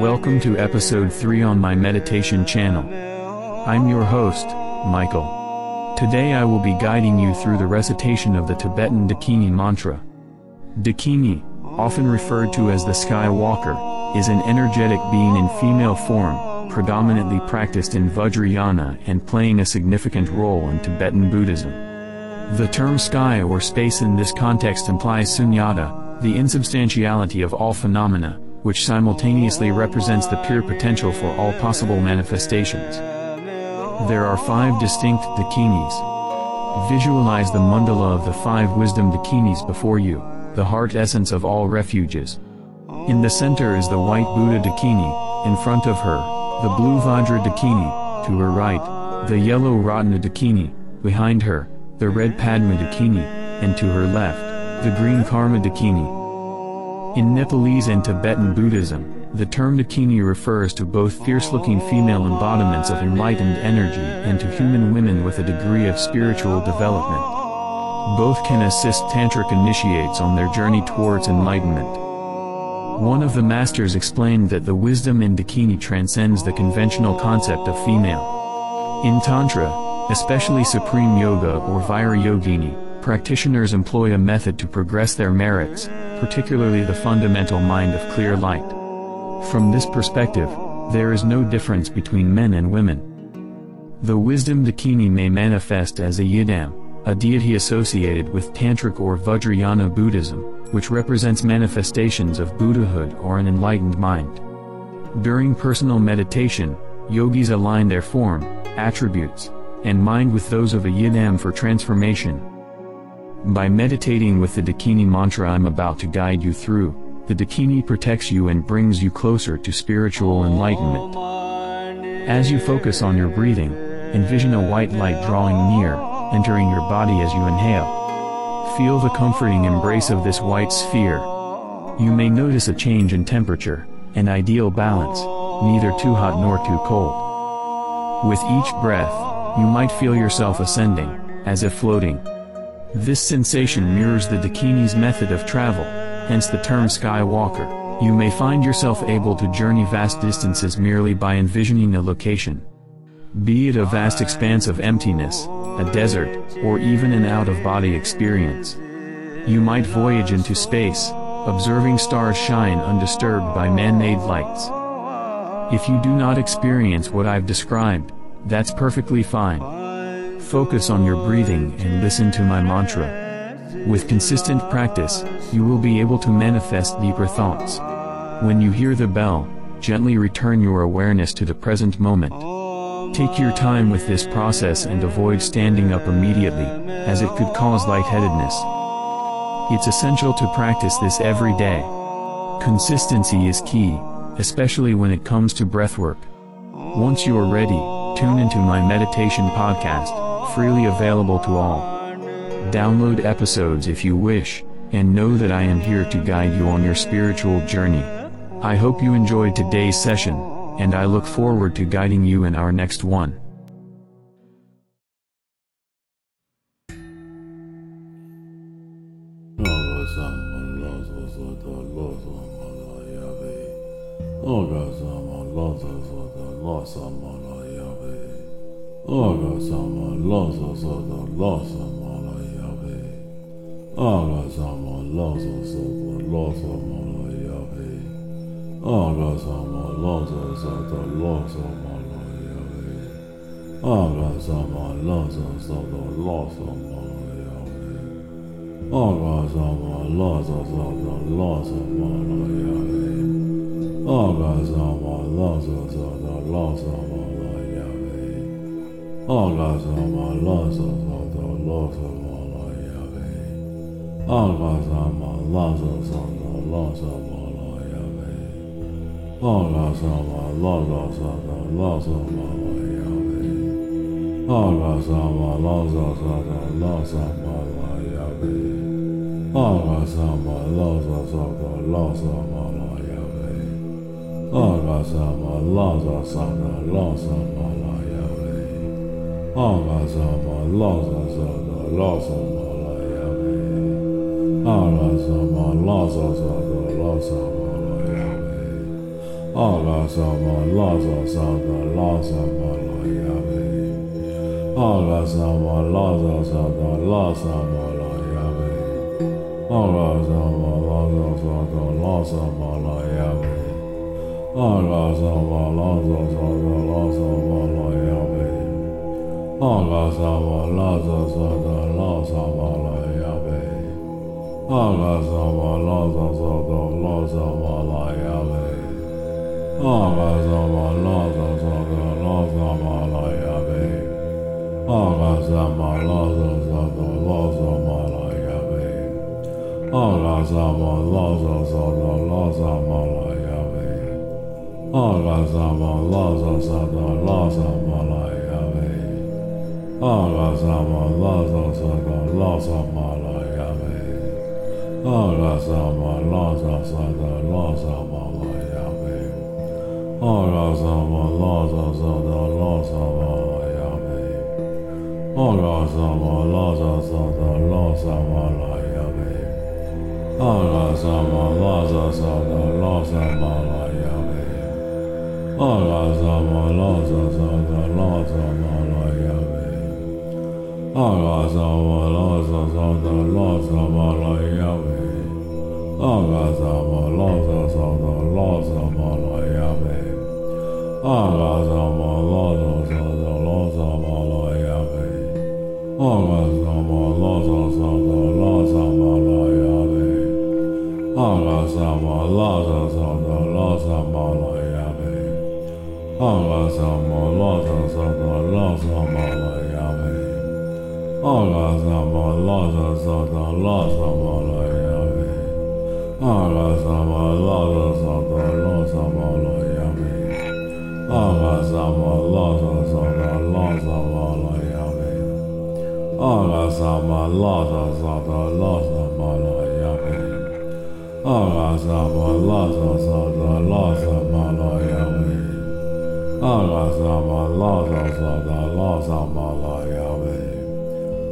Welcome to episode 3 on my meditation channel. I'm your host, Michael. Today I will be guiding you through the recitation of the Tibetan Dakini mantra. Dakini, often referred to as the Skywalker, is an energetic being in female form, predominantly practiced in Vajrayana and playing a significant role in Tibetan Buddhism. The term sky or space in this context implies sunyata, the insubstantiality of all phenomena, which simultaneously represents the pure potential for all possible manifestations. There are five distinct dakinis. Visualize the mandala of the five wisdom dakinis before you, the heart essence of all refuges. In the center is the white Buddha dakini, in front of her, the blue Vajra dakini, to her right, the yellow Ratna dakini, behind her, the red Padma dakini, and to her left, the green Karma dakini. In Nepalese and Tibetan Buddhism, the term Dakini refers to both fierce-looking female embodiments of enlightened energy and to human women with a degree of spiritual development. Both can assist tantric initiates on their journey towards enlightenment. One of the masters explained that the wisdom in Dakini transcends the conventional concept of female. In Tantra, especially Supreme Yoga or Vira Yogini, practitioners employ a method to progress their merits, particularly the fundamental mind of clear light. From this perspective, there is no difference between men and women. The wisdom dakini may manifest as a yidam, a deity associated with Tantric or Vajrayana Buddhism, which represents manifestations of Buddhahood or an enlightened mind. During personal meditation, yogis align their form, attributes, and mind with those of a yidam for transformation. By meditating with the Dakini mantra I'm about to guide you through, the Dakini protects you and brings you closer to spiritual enlightenment. As you focus on your breathing, envision a white light drawing near, entering your body as you inhale. Feel the comforting embrace of this white sphere. You may notice a change in temperature, an ideal balance, neither too hot nor too cold. With each breath, you might feel yourself ascending, as if floating. This sensation mirrors the Dakini's method of travel, hence the term skywalker. You may find yourself able to journey vast distances merely by envisioning a location. Be it a vast expanse of emptiness, a desert, or even an out-of-body experience. You might voyage into space, observing stars shine undisturbed by man-made lights. If you do not experience what I've described, that's perfectly fine. Focus on your breathing and listen to my mantra. With consistent practice, you will be able to manifest deeper thoughts. When you hear the bell, gently return your awareness to the present moment. Take your time with this process and avoid standing up immediately, as it could cause lightheadedness. It's essential to practice this every day. Consistency is key, especially when it comes to breathwork. Once you're ready, tune into my meditation podcast freely available to all. Download episodes if you wish, and know that I am here to guide you on your spiritual journey. I hope you enjoyed today's session, and I look forward to guiding you in our next one. Aga sama lasa Aga sama lasa sada lasa mala yabe. Aga sama lasa sada lasa mala yabe. Aga sama lasa sada lasa mala yabe. Aga sama lasa sada lasa mala Aga sama lasa sada lasa mala yabe. Aga sama lasa sada lasa mala yabe. Aga sama lasa sada lasa mala yabe. Aga sama lasa sada lasa mala yabe. Aga sama lasa sada lasa mala yabe. Aga sama lasa sada lasa mala Aga sama lasa sada lasa mala yabe. Aga sama lasa sada lasa mala yabe. Aga sama laza sada laza mala Allah'a emanet olun. Agazava lazazada lazava lajavé. Agazava lazazada lazava lajavé. Agazava lazazada lazava lajavé. Agazava lazazada lazava lajavé. Agazava lazazada lazava lajavé. Agazava lazazada lazava lajavé. Allah 阿伽萨瓦拉萨萨达拉萨瓦拉耶呗，阿伽萨瓦拉萨萨达拉萨瓦拉耶呗，阿伽萨瓦拉萨萨达拉萨瓦拉耶呗，阿伽萨瓦拉萨萨达拉萨瓦拉耶呗，阿伽萨瓦拉萨萨达拉萨瓦拉呗，阿拉拉拉。阿拉萨玛拉萨萨达拉萨玛拉雅呗，阿拉萨玛拉萨萨达拉萨玛拉雅呗，阿拉萨玛拉萨萨达拉萨玛拉雅呗，阿拉萨玛拉萨萨达拉萨玛拉雅呗，阿拉萨玛拉萨萨达拉萨玛拉雅呗，阿拉萨玛拉萨萨达拉萨玛拉雅。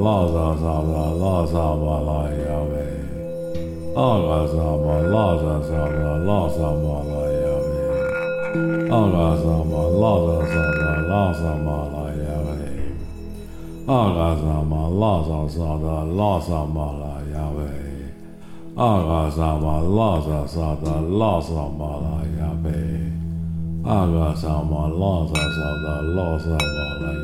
Laza Saba Laza Mala Yahweh. Aga Saba Laza Saba Laza Mala Yahweh. Aga Saba Laza Saba Laza Mala Yahweh. Aga Saba Laza Saba Laza Mala Yahweh. Aga Saba Laza Saba Laza Mala Yahweh. Aga Saba Laza Saba Laza Mala Yahweh.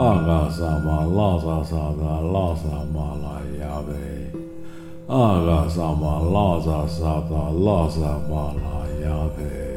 阿嘎萨嘛拉萨萨达拉萨嘛拉雅呗，阿嘎萨嘛拉萨萨达拉萨嘛拉雅呗。